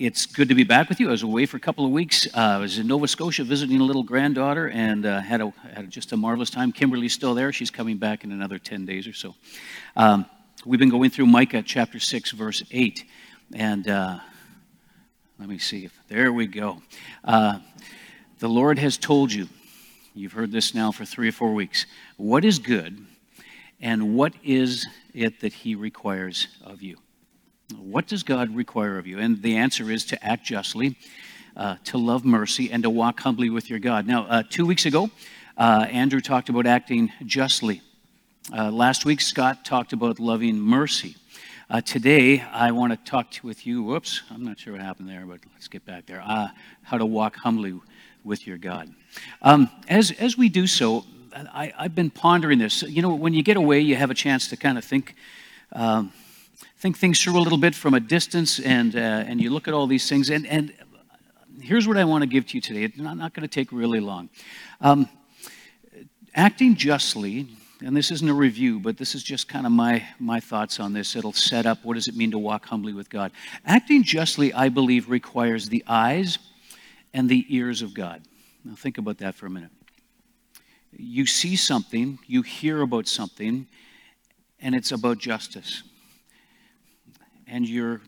it's good to be back with you. I was away for a couple of weeks. Uh, I was in Nova Scotia visiting a little granddaughter and uh, had, a, had just a marvelous time. Kimberly's still there. She's coming back in another 10 days or so. Um, we've been going through Micah chapter 6, verse 8. And uh, let me see if there we go. Uh, the Lord has told you, you've heard this now for three or four weeks, what is good and what is it that He requires of you. What does God require of you? And the answer is to act justly, uh, to love mercy, and to walk humbly with your God. Now, uh, two weeks ago, uh, Andrew talked about acting justly. Uh, last week, Scott talked about loving mercy. Uh, today, I want to talk to, with you. Whoops, I'm not sure what happened there, but let's get back there. Uh, how to walk humbly with your God. Um, as, as we do so, I, have been pondering this. You know, when you get away, you have a chance to kind of think. Um, think things through a little bit from a distance and, uh, and you look at all these things. And, and here's what I want to give to you today. It's not, not going to take really long. Um, acting justly, and this isn't a review, but this is just kind of my, my thoughts on this. It'll set up what does it mean to walk humbly with God. Acting justly, I believe, requires the eyes and the ears of God. Now, think about that for a minute. You see something, you hear about something, and it's about justice and your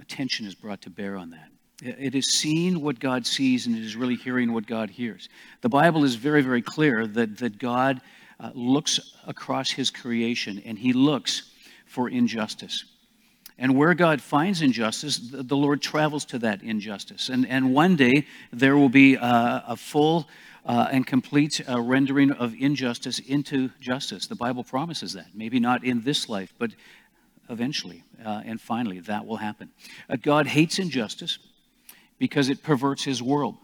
attention is brought to bear on that. It is seeing what God sees and it is really hearing what God hears. The Bible is very, very clear that, that God uh, looks across his creation and he looks for injustice. And where God finds injustice, the, the Lord travels to that injustice. And, and one day there will be uh, a full uh, and complete uh, rendering of injustice into justice. The Bible promises that. Maybe not in this life, but eventually uh, and finally that will happen. Uh, God hates injustice because it perverts his world.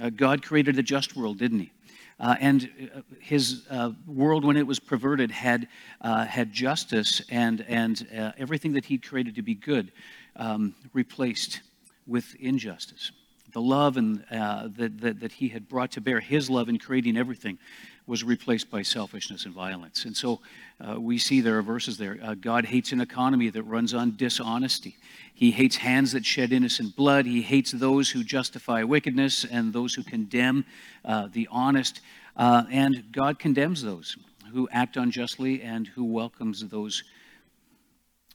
Uh, God created a just world, didn't he? Uh, and uh, his uh, world, when it was perverted, had, had justice and, and everything that he'd created to be good um, replaced with injustice. The love and, that, that, that he had brought to bear, his love in creating everything, was replaced by selfishness and violence. And so uh, we see there are verses there. Uh, God hates an economy that runs on dishonesty. He hates hands that shed innocent blood. He hates those who justify wickedness and those who condemn uh, the honest. Uh, and God condemns those who act unjustly and who welcomes those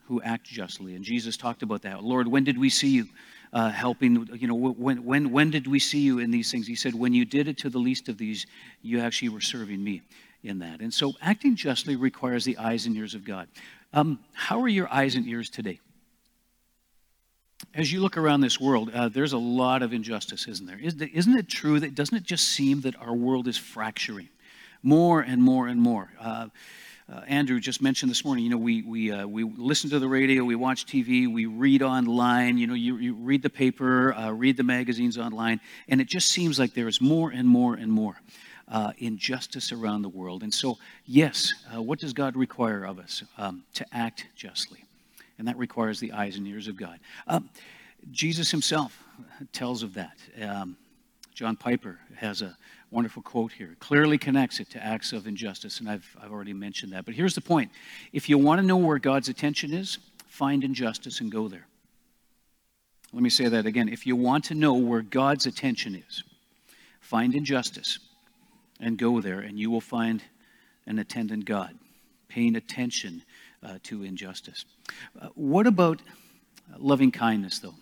who act justly. And Jesus talked about that. Lord, when did we see you? Uh, helping. You know, when, when, when did we see you in these things? He said, when you did it to the least of these, you actually were serving me in that. And so acting justly requires the eyes and ears of God. Um, how are your eyes and ears today? As you look around this world, uh, there's a lot of injustice, isn't there? Isn't it true that doesn't it just seem that our world is fracturing more and more and more? Uh, uh, Andrew just mentioned this morning, you know, we, we, uh, we listen to the radio, we watch TV, we read online, you know, you, you read the paper, uh, read the magazines online, and it just seems like there is more and more and more uh, injustice around the world. And so, yes, uh, what does God require of us? Um, to act justly. And that requires the eyes and ears of God. Um, Jesus himself tells of that. Um, John Piper has a wonderful quote here. Clearly connects it to acts of injustice, and I've, I've already mentioned that. But here's the point if you want to know where God's attention is, find injustice and go there. Let me say that again. If you want to know where God's attention is, find injustice and go there, and you will find an attendant God paying attention uh, to injustice. Uh, what about loving kindness, though?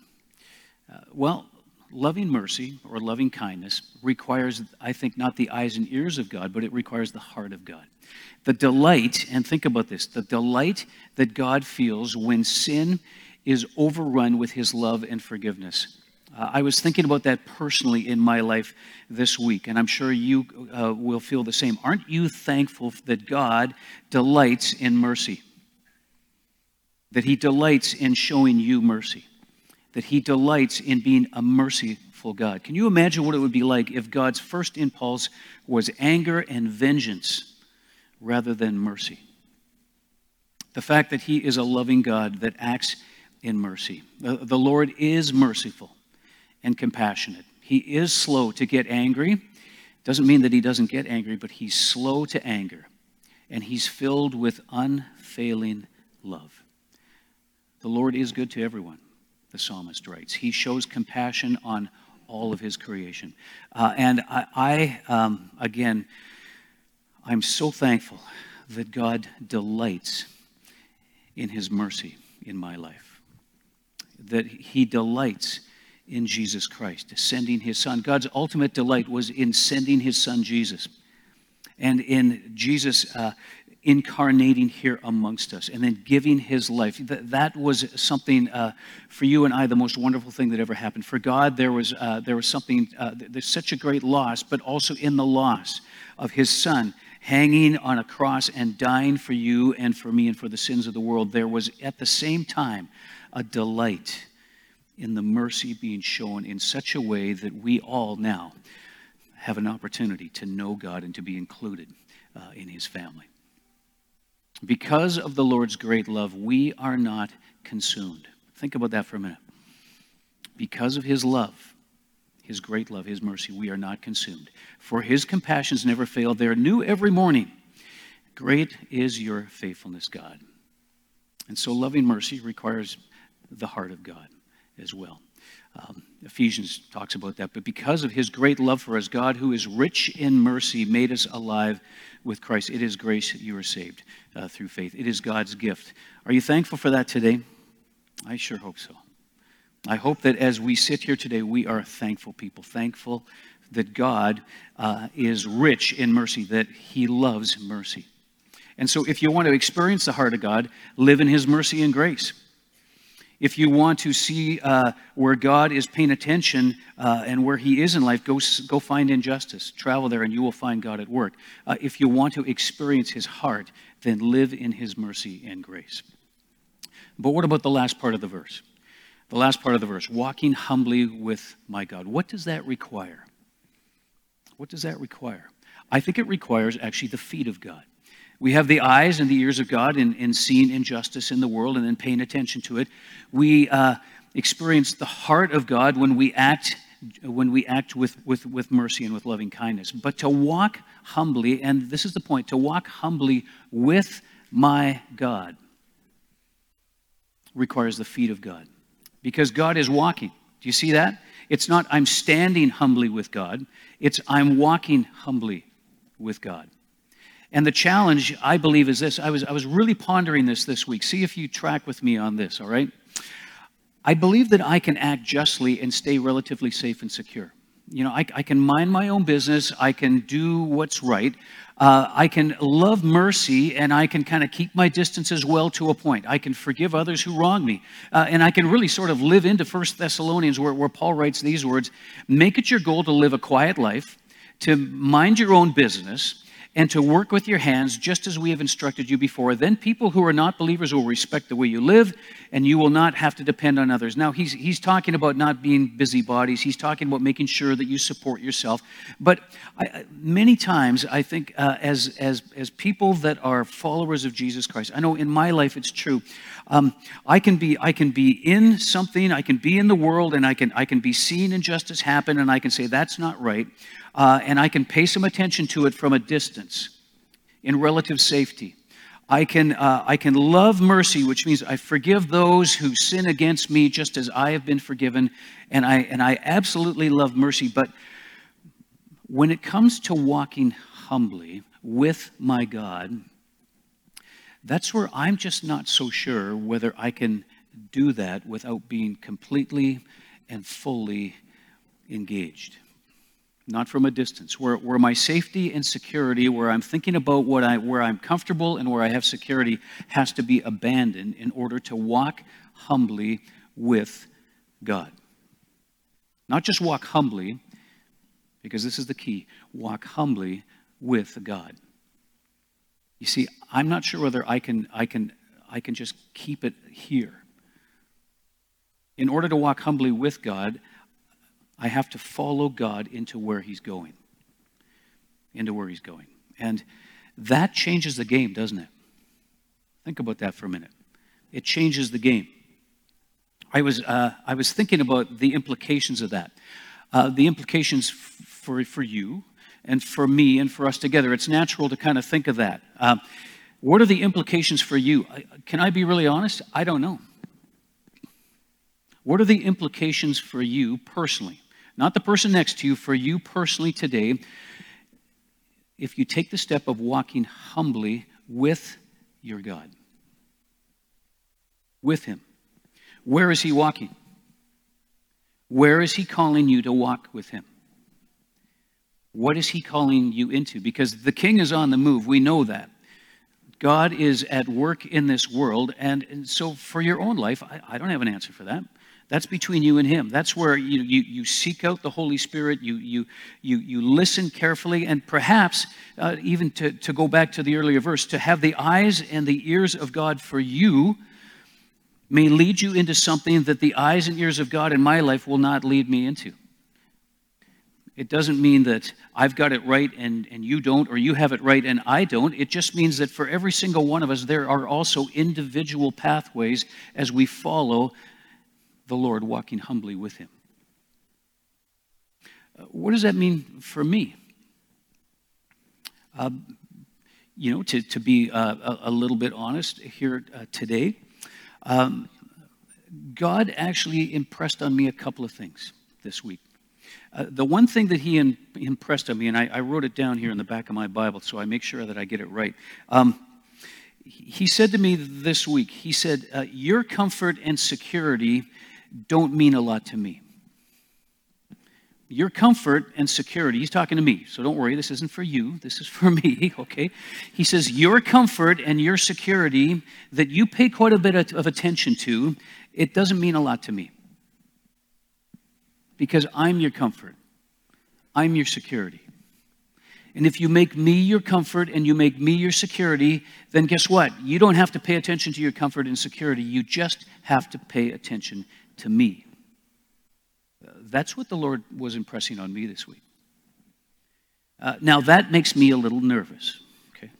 Uh, well, loving mercy or loving kindness requires, I think, not the eyes and ears of God, but it requires the heart of God. The delight, and think about this the delight that God feels when sin is overrun with his love and forgiveness. Uh, I was thinking about that personally in my life this week, and I'm sure you uh, will feel the same. Aren't you thankful that God delights in mercy? That he delights in showing you mercy? That he delights in being a merciful God. Can you imagine what it would be like if God's first impulse was anger and vengeance rather than mercy? The fact that he is a loving God that acts in mercy. The, Lord is merciful and compassionate. He is slow to get angry. Doesn't mean that he doesn't get angry, but he's slow to anger. And he's filled with unfailing love. The Lord is good to everyone the psalmist writes. He shows compassion on all of his creation. Uh, and I, I um, again, I'm so thankful that God delights in his mercy in my life, that he delights in Jesus Christ, sending his son. God's ultimate delight was in sending his son Jesus and in Jesus uh, incarnating here amongst us and then giving his life. That, that was something uh, for you and I, the most wonderful thing that ever happened. For God, there was, uh, there was something, uh, there's such a great loss, but also in the loss of his son hanging on a cross and dying for you and for me and for the sins of the world, there was at the same time a delight in the mercy being shown in such a way that we all now have an opportunity to know God and to be included uh, in his family. Because of the Lord's great love, we are not consumed. Think about that for a minute. Because of his love, his great love, his mercy, we are not consumed. For his compassions never fail, they are new every morning. Great is your faithfulness, God. And so, loving mercy requires the heart of God as well. Um, Ephesians talks about that. But because of his great love for us, God, who is rich in mercy, made us alive with Christ. It is grace you are saved uh, through faith. It is God's gift. Are you thankful for that today? I sure hope so. I hope that as we sit here today, we are thankful people, thankful that God uh, is rich in mercy, that He loves mercy. And so, if you want to experience the heart of God, live in His mercy and grace. If you want to see uh, where God is paying attention uh, and where He is in life, go, go find injustice. Travel there and you will find God at work. Uh, if you want to experience His heart, then live in His mercy and grace. But what about the last part of the verse? The last part of the verse walking humbly with my God. What does that require? What does that require? I think it requires actually the feet of God. We have the eyes and the ears of God in, in seeing injustice in the world and then paying attention to it. We uh, experience the heart of God when we act when we act with, with, with mercy and with loving kindness. But to walk humbly, and this is the point, to walk humbly with my God requires the feet of God. Because God is walking. Do you see that? It's not I'm standing humbly with God, it's I'm walking humbly with God. And the challenge, I believe, is this. I was, I was really pondering this this week. See if you track with me on this, all right? I believe that I can act justly and stay relatively safe and secure. You know, I, I can mind my own business, I can do what's right, uh, I can love mercy, and I can kind of keep my distance as well to a point. I can forgive others who wrong me. Uh, and I can really sort of live into First Thessalonians, where, where Paul writes these words Make it your goal to live a quiet life, to mind your own business and to work with your hands just as we have instructed you before. Then people who are not believers will respect the way you live, and you will not have to depend on others. Now, he's, he's talking about not being busybodies. He's talking about making sure that you support yourself. But I, many times, I think, uh, as, as, as people that are followers of Jesus Christ, I know in my life it's true. Um, I can be I can be in something, I can be in the world, and I can I can be seeing injustice happen, and I can say that's not right uh, and I can pay some attention to it from a distance in relative safety. I can, uh, I can love mercy, which means I forgive those who sin against me just as I have been forgiven. And I, and I absolutely love mercy. But when it comes to walking humbly with my God, that's where I'm just not so sure whether I can do that without being completely and fully engaged not from a distance, where, where my safety and security, where I'm thinking about what I, where I'm comfortable and where I have security, has to be abandoned in order to walk humbly with God. Not just walk humbly, because this is the key walk humbly with God. You see, I'm not sure whether I can, I can, I can just keep it here. In order to walk humbly with God, I have to follow God into where He's going. Into where He's going. And that changes the game, doesn't it? Think about that for a minute. It changes the game. I was, uh, I was thinking about the implications of that. Uh, the implications f- for, for you and for me and for us together. It's natural to kind of think of that. Uh, what are the implications for you? Can I be really honest? I don't know. What are the implications for you personally? Not the person next to you, for you personally today, if you take the step of walking humbly with your God. With Him. Where is He walking? Where is He calling you to walk with Him? What is He calling you into? Because the King is on the move. We know that. God is at work in this world. And, and so, for your own life, I, I don't have an answer for that. That's between you and him. That's where you, you, you seek out the Holy Spirit, you, you, you, you listen carefully, and perhaps, uh, even to, to go back to the earlier verse, to have the eyes and the ears of God for you may lead you into something that the eyes and ears of God in my life will not lead me into. It doesn't mean that I've got it right and, and you don't, or you have it right and I don't. It just means that for every single one of us, there are also individual pathways as we follow the Lord, walking humbly with Him. Uh, what does that mean for me? Uh, you know, to, to be uh, a, a, little bit honest here uh, today, um, God actually impressed on me a couple of things this week. Uh, the one thing that he in, impressed on me, and I, I, wrote it down here in the back of my Bible so I make sure that I get it right. Um, he said to me this week, he said, uh, Your comfort and security don't mean a lot to me. Your comfort and security, he's talking to me, so don't worry, this isn't for you, this is for me, okay? He says, Your comfort and your security that you pay quite a bit of attention to, it doesn't mean a lot to me. Because I'm your comfort, I'm your security. And if you make me your comfort and you make me your security, then guess what? You don't have to pay attention to your comfort and security. You just have to pay attention to me. That's what the Lord was impressing on me this week. Uh, now, that makes me a little nervous, okay?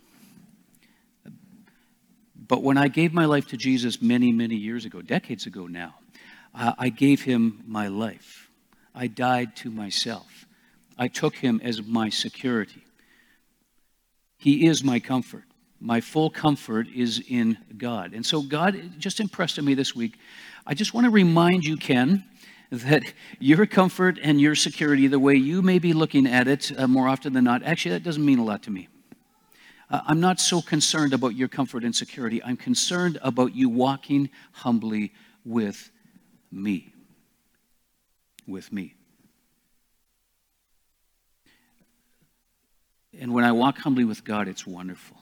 But when I gave my life to Jesus many, many years ago, decades ago now, uh, I gave him my life. I died to myself. I took him as my security. He is my comfort. My full comfort is in God. And so God just impressed on me this week I just want to remind you, Ken, that your comfort and your security, the way you may be looking at it uh, more often than not, actually, that doesn't mean a lot to me. Uh, I'm not so concerned about your comfort and security. I'm concerned about you walking humbly with me. With me. And when I walk humbly with God, it's wonderful.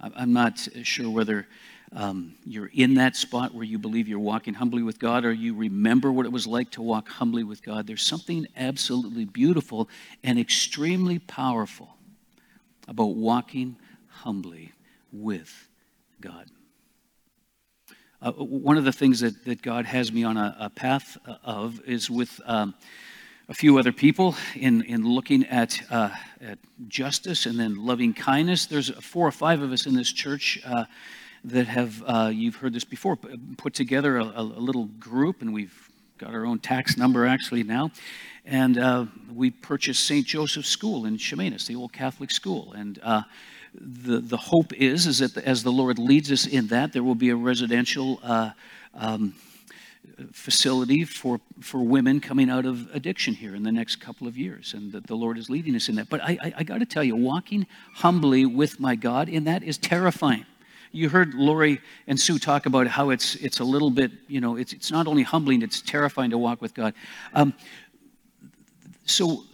I'm not sure whether um, you're in that spot where you believe you're walking humbly with God, or you remember what it was like to walk humbly with God, there's something absolutely beautiful and extremely powerful about walking humbly with God. Uh, one of the things that, that God has me on a, a path of is with um, a few other people in, in looking at, uh, at justice and then loving kindness. There's four or five of us in this church. Uh, that have, uh, you've heard this before, put together a, a, little group, and we've got our own tax number actually now. And uh, we purchased St. Joseph's School in Chemainus, the old Catholic school. And uh, the, the hope is, is that as the Lord leads us in that, there will be a residential uh, um, facility for, for women coming out of addiction here in the next couple of years. And that the Lord is leading us in that. But I, I, I got to tell you, walking humbly with my God in that is terrifying you heard Lori and Sue talk about how it's it's a little bit, you know, it's it's not only humbling, it's terrifying to walk with God. Um, so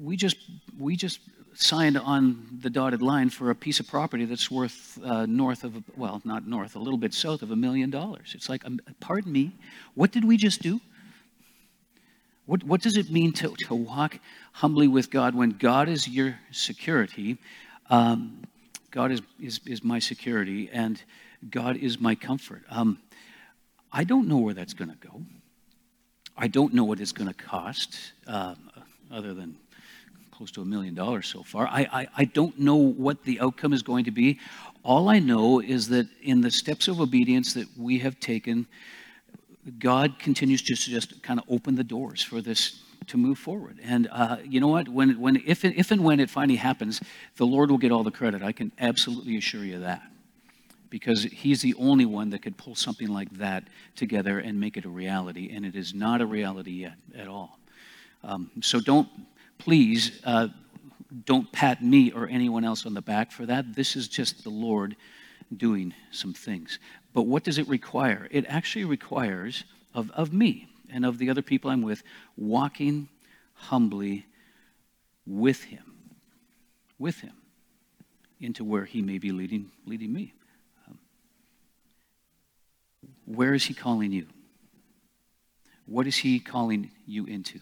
we just we just signed on the dotted line for a piece of property that's worth uh, north of well, not north, a little bit south of a million dollars. It's like, um, pardon me, what did we just do? What, what does it mean to, to walk humbly with God when God is your security? Um, God is, is, is my security and God is my comfort. Um, I don't know where that's going to go. I don't know what it's going to cost, um, other than close to a million dollars so far. I, I, I don't know what the outcome is going to be. All I know is that in the steps of obedience that we have taken, God continues to just kind of open the doors for this to move forward. And uh, you know what? When, when, if, if and when it finally happens, the Lord will get all the credit. I can absolutely assure you that. because he's the only one that could pull something like that together and make it a reality, and it is not a reality yet at all. Um, so don't, please, uh, don't pat me or anyone else on the back for that. This is just the Lord doing some things. But what does it require? It actually requires of, of me and of the other people I'm with walking humbly with Him, with Him, into where He may be leading, leading me. Um, where is He calling you? What is He calling you into?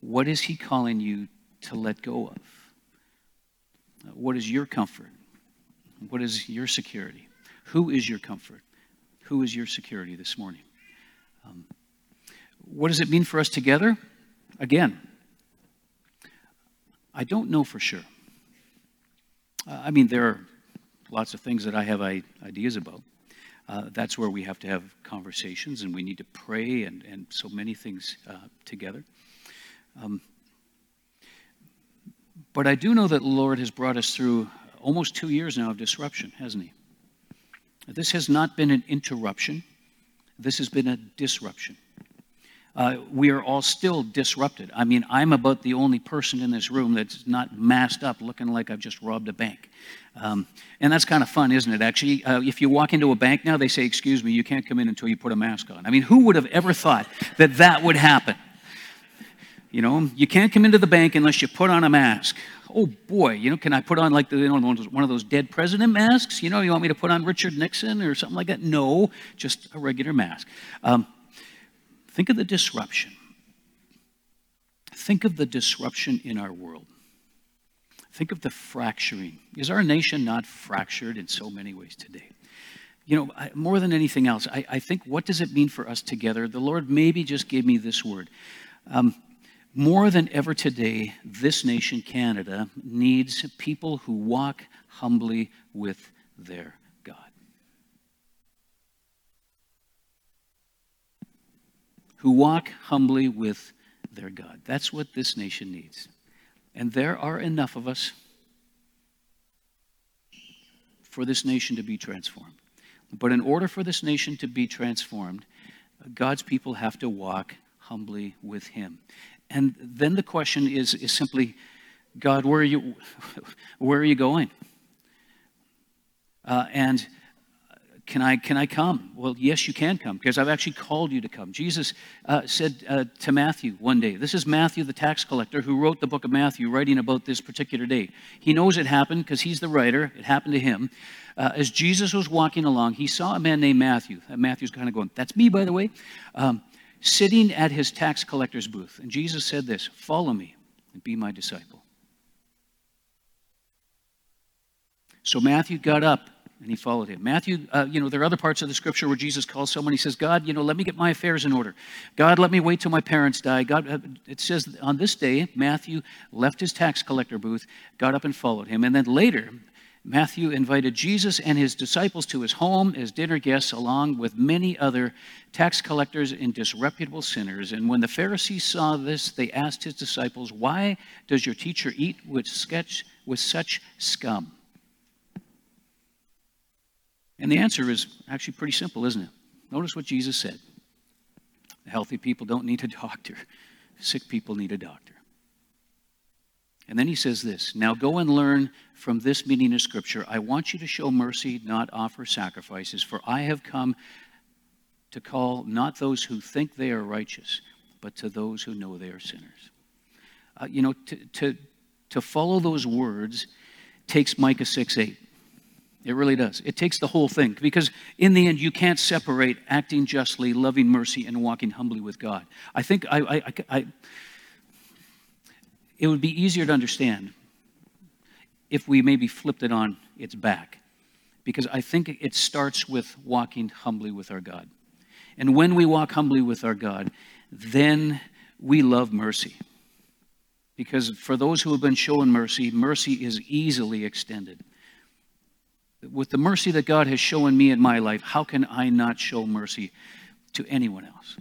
What is He calling you to let go of? What is your comfort? What is your security? Who is your comfort? Who is your security this morning? Um, what does it mean for us together? Again, I don't know for sure. Uh, I mean, there are lots of things that I have ideas about. Uh, that's where we have to have conversations and we need to pray and, and so many things uh, together. Um, but I do know that the Lord has brought us through almost two years now of disruption, hasn't He? This has not been an interruption, this has been a disruption. Uh, we are all still disrupted. I mean, I'm about the only person in this room that's not masked up looking like I've just robbed a bank. Um, and that's kind of fun, isn't it? Actually, uh, if you walk into a bank now, they say, Excuse me, you can't come in until you put a mask on. I mean, who would have ever thought that that would happen? You know, you can't come into the bank unless you put on a mask. Oh boy, you know, can I put on like the, you know, one of those dead president masks? You know, you want me to put on Richard Nixon or something like that? No, just a regular mask. Um, think of the disruption. Think of the disruption in our world. Think of the fracturing. Is our nation not fractured in so many ways today? You know, more than anything else, I, I think what does it mean for us together? The Lord maybe just gave me this word. Um, more than ever today, this nation, Canada, needs people who walk humbly with their God. Who walk humbly with their God. That's what this nation needs. And there are enough of us for this nation to be transformed. But in order for this nation to be transformed, God's people have to walk humbly with Him. And then the question is, is simply, God, where are you, where are you going? Uh, and can I, can I come? Well, yes, you can come because I've actually called you to come. Jesus uh, said uh, to Matthew one day, this is Matthew, the tax collector, who wrote the book of Matthew, writing about this particular day. He knows it happened because he's the writer, it happened to him. Uh, as Jesus was walking along, he saw a man named Matthew. And Matthew's kind of going, That's me, by the way. Um, sitting at his tax collector's booth. And Jesus said this Follow me and be my disciple. So Matthew got up and he followed him. Matthew, uh, you know, there are other parts of the scripture where Jesus calls someone. He says, God, you know, let me get my affairs in order. God, let me wait till my parents die. God, uh, it says on this day, Matthew left his tax collector booth, got up and followed him. And then later, Matthew invited Jesus and his disciples to his home as dinner guests, along with many other tax collectors and disreputable sinners. And when the Pharisees saw this, they asked his disciples, Why does your teacher eat with, sketch, with such scum? And the answer is actually pretty simple, isn't it? Notice what Jesus said Healthy people don't need a doctor, sick people need a doctor. And then he says this Now go and learn from this meaning of Scripture. I want you to show mercy, not offer sacrifices, for I have come to call not those who think they are righteous, but to those who know they are sinners. Uh, you know, to, to, to follow those words takes Micah 6 8. It really does. It takes the whole thing because, in the end, you can't separate acting justly, loving mercy, and walking humbly with God. I think I, I, I, it would be easier to understand if we maybe flipped it on its back. Because I think it starts with walking humbly with our God. And when we walk humbly with our God, then we love mercy. Because for those who have been shown mercy, mercy is easily extended. With the mercy that God has shown me in my life, how can I not show mercy to anyone else?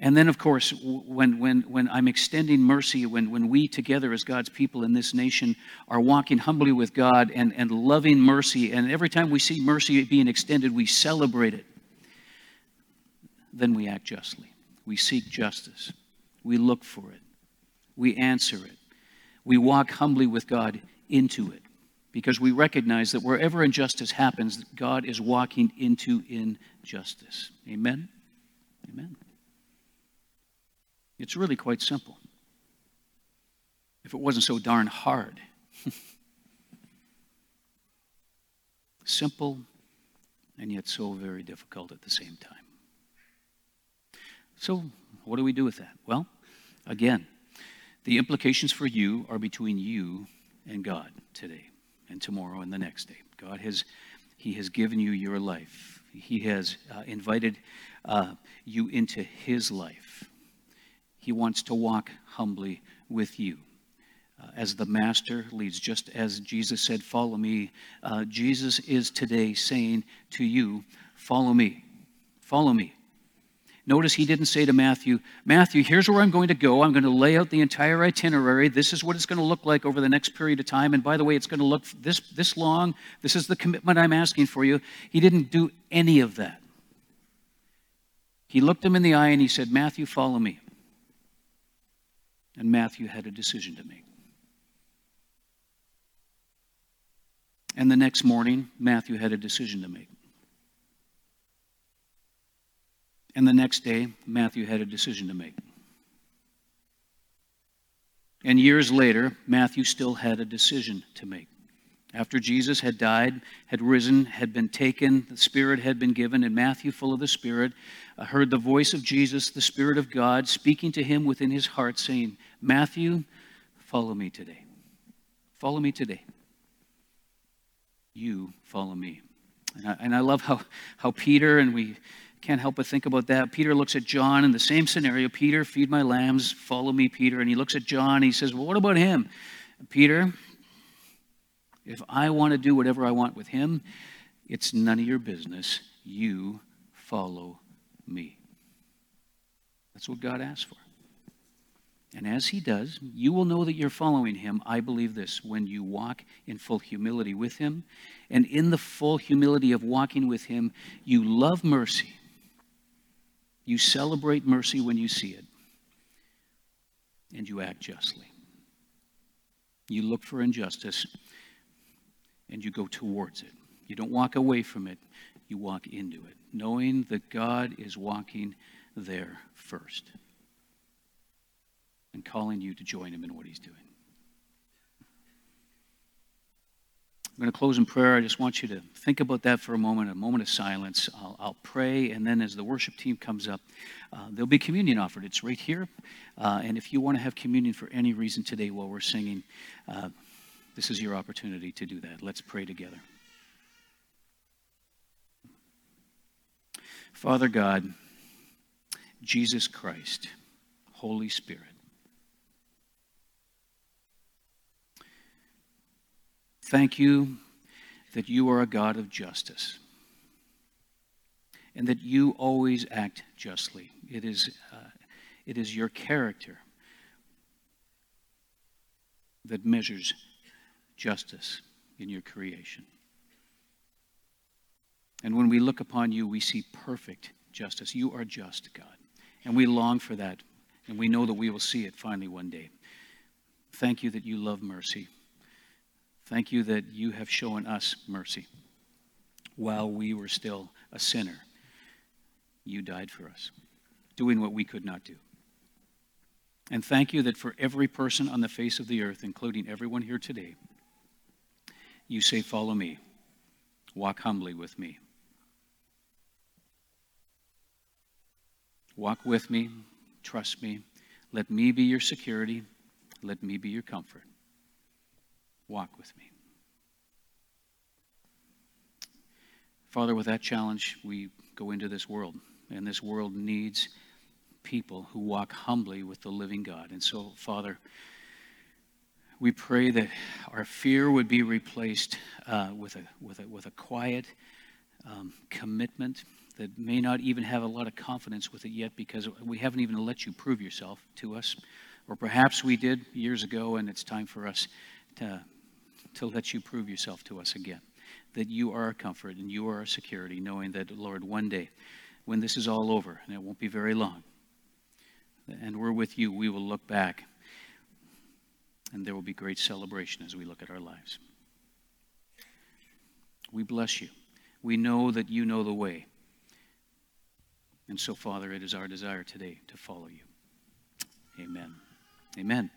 And then, of course, when, when, when I'm extending mercy, when, when we together as God's people in this nation are walking humbly with God and, and loving mercy, and every time we see mercy being extended, we celebrate it, then we act justly. We seek justice. We look for it. We answer it. We walk humbly with God into it because we recognize that wherever injustice happens, God is walking into injustice. Amen? Amen. It's really quite simple. If it wasn't so darn hard. simple and yet so very difficult at the same time. So, what do we do with that? Well, again, the implications for you are between you and God today and tomorrow and the next day. God has He has given you your life. He has uh, invited uh, you into His life. He wants to walk humbly with you. Uh, as the Master leads, just as Jesus said, Follow me, uh, Jesus is today saying to you, Follow me. Follow me. Notice he didn't say to Matthew, Matthew, here's where I'm going to go. I'm going to lay out the entire itinerary. This is what it's going to look like over the next period of time. And by the way, it's going to look this, this long. This is the commitment I'm asking for you. He didn't do any of that. He looked him in the eye and he said, Matthew, follow me. And Matthew had a decision to make. And the next morning, Matthew had a decision to make. And the next day, Matthew had a decision to make. And years later, Matthew still had a decision to make. After Jesus had died, had risen, had been taken, the Spirit had been given, and Matthew, full of the Spirit, uh, heard the voice of Jesus, the Spirit of God, speaking to him within his heart, saying, Matthew, follow me today. Follow me today. You follow me. And I, and I love how, how Peter, and we can't help but think about that. Peter looks at John in the same scenario Peter, feed my lambs, follow me, Peter. And he looks at John, he says, Well, what about him? Peter, if I want to do whatever I want with him, it's none of your business. You follow me. That's what God asks for. And as he does, you will know that you're following him. I believe this when you walk in full humility with him. And in the full humility of walking with him, you love mercy. You celebrate mercy when you see it. And you act justly. You look for injustice and you go towards it. You don't walk away from it, you walk into it, knowing that God is walking there first and calling you to join him in what he's doing. I'm going to close in prayer. I just want you to think about that for a moment, a moment of silence. I'll, I'll pray, and then as the worship team comes up, uh, there'll be communion offered. It's right here. Uh, and if you want to have communion for any reason today while we're singing, uh, this is your opportunity to do that. Let's pray together. Father God, Jesus Christ, Holy Spirit, thank you that you are a God of justice and that you always act justly. It is, uh, it is your character that measures justice in your creation. And when we look upon you, we see perfect justice. You are just, God. And we long for that. And we know that we will see it finally one day. Thank you that you love mercy. Thank you that you have shown us mercy. While we were still a sinner, you died for us, doing what we could not do. And thank you that for every person on the face of the earth, including everyone here today, you say, Follow me. Walk humbly with me. Walk with me. Trust me. Let me be your security. Let me be your comfort. Walk with me. Father, with that challenge, we go into this world, and this world needs people who walk humbly with the living God. And so, Father, we pray that our fear would be replaced uh, with, a, with, a, with a quiet um, commitment that may not even have a lot of confidence with it yet because we haven't even let you prove yourself to us. Or perhaps we did years ago, and it's time for us to, to let you prove yourself to us again. That you are our comfort and you are our security, knowing that, Lord, one day, when this is all over, and it won't be very long, and we're with you, we will look back, and there will be great celebration as we look at our lives. We bless you. We know that you know the way. And so, Father, it is our desire today to follow you. Amen. Amen.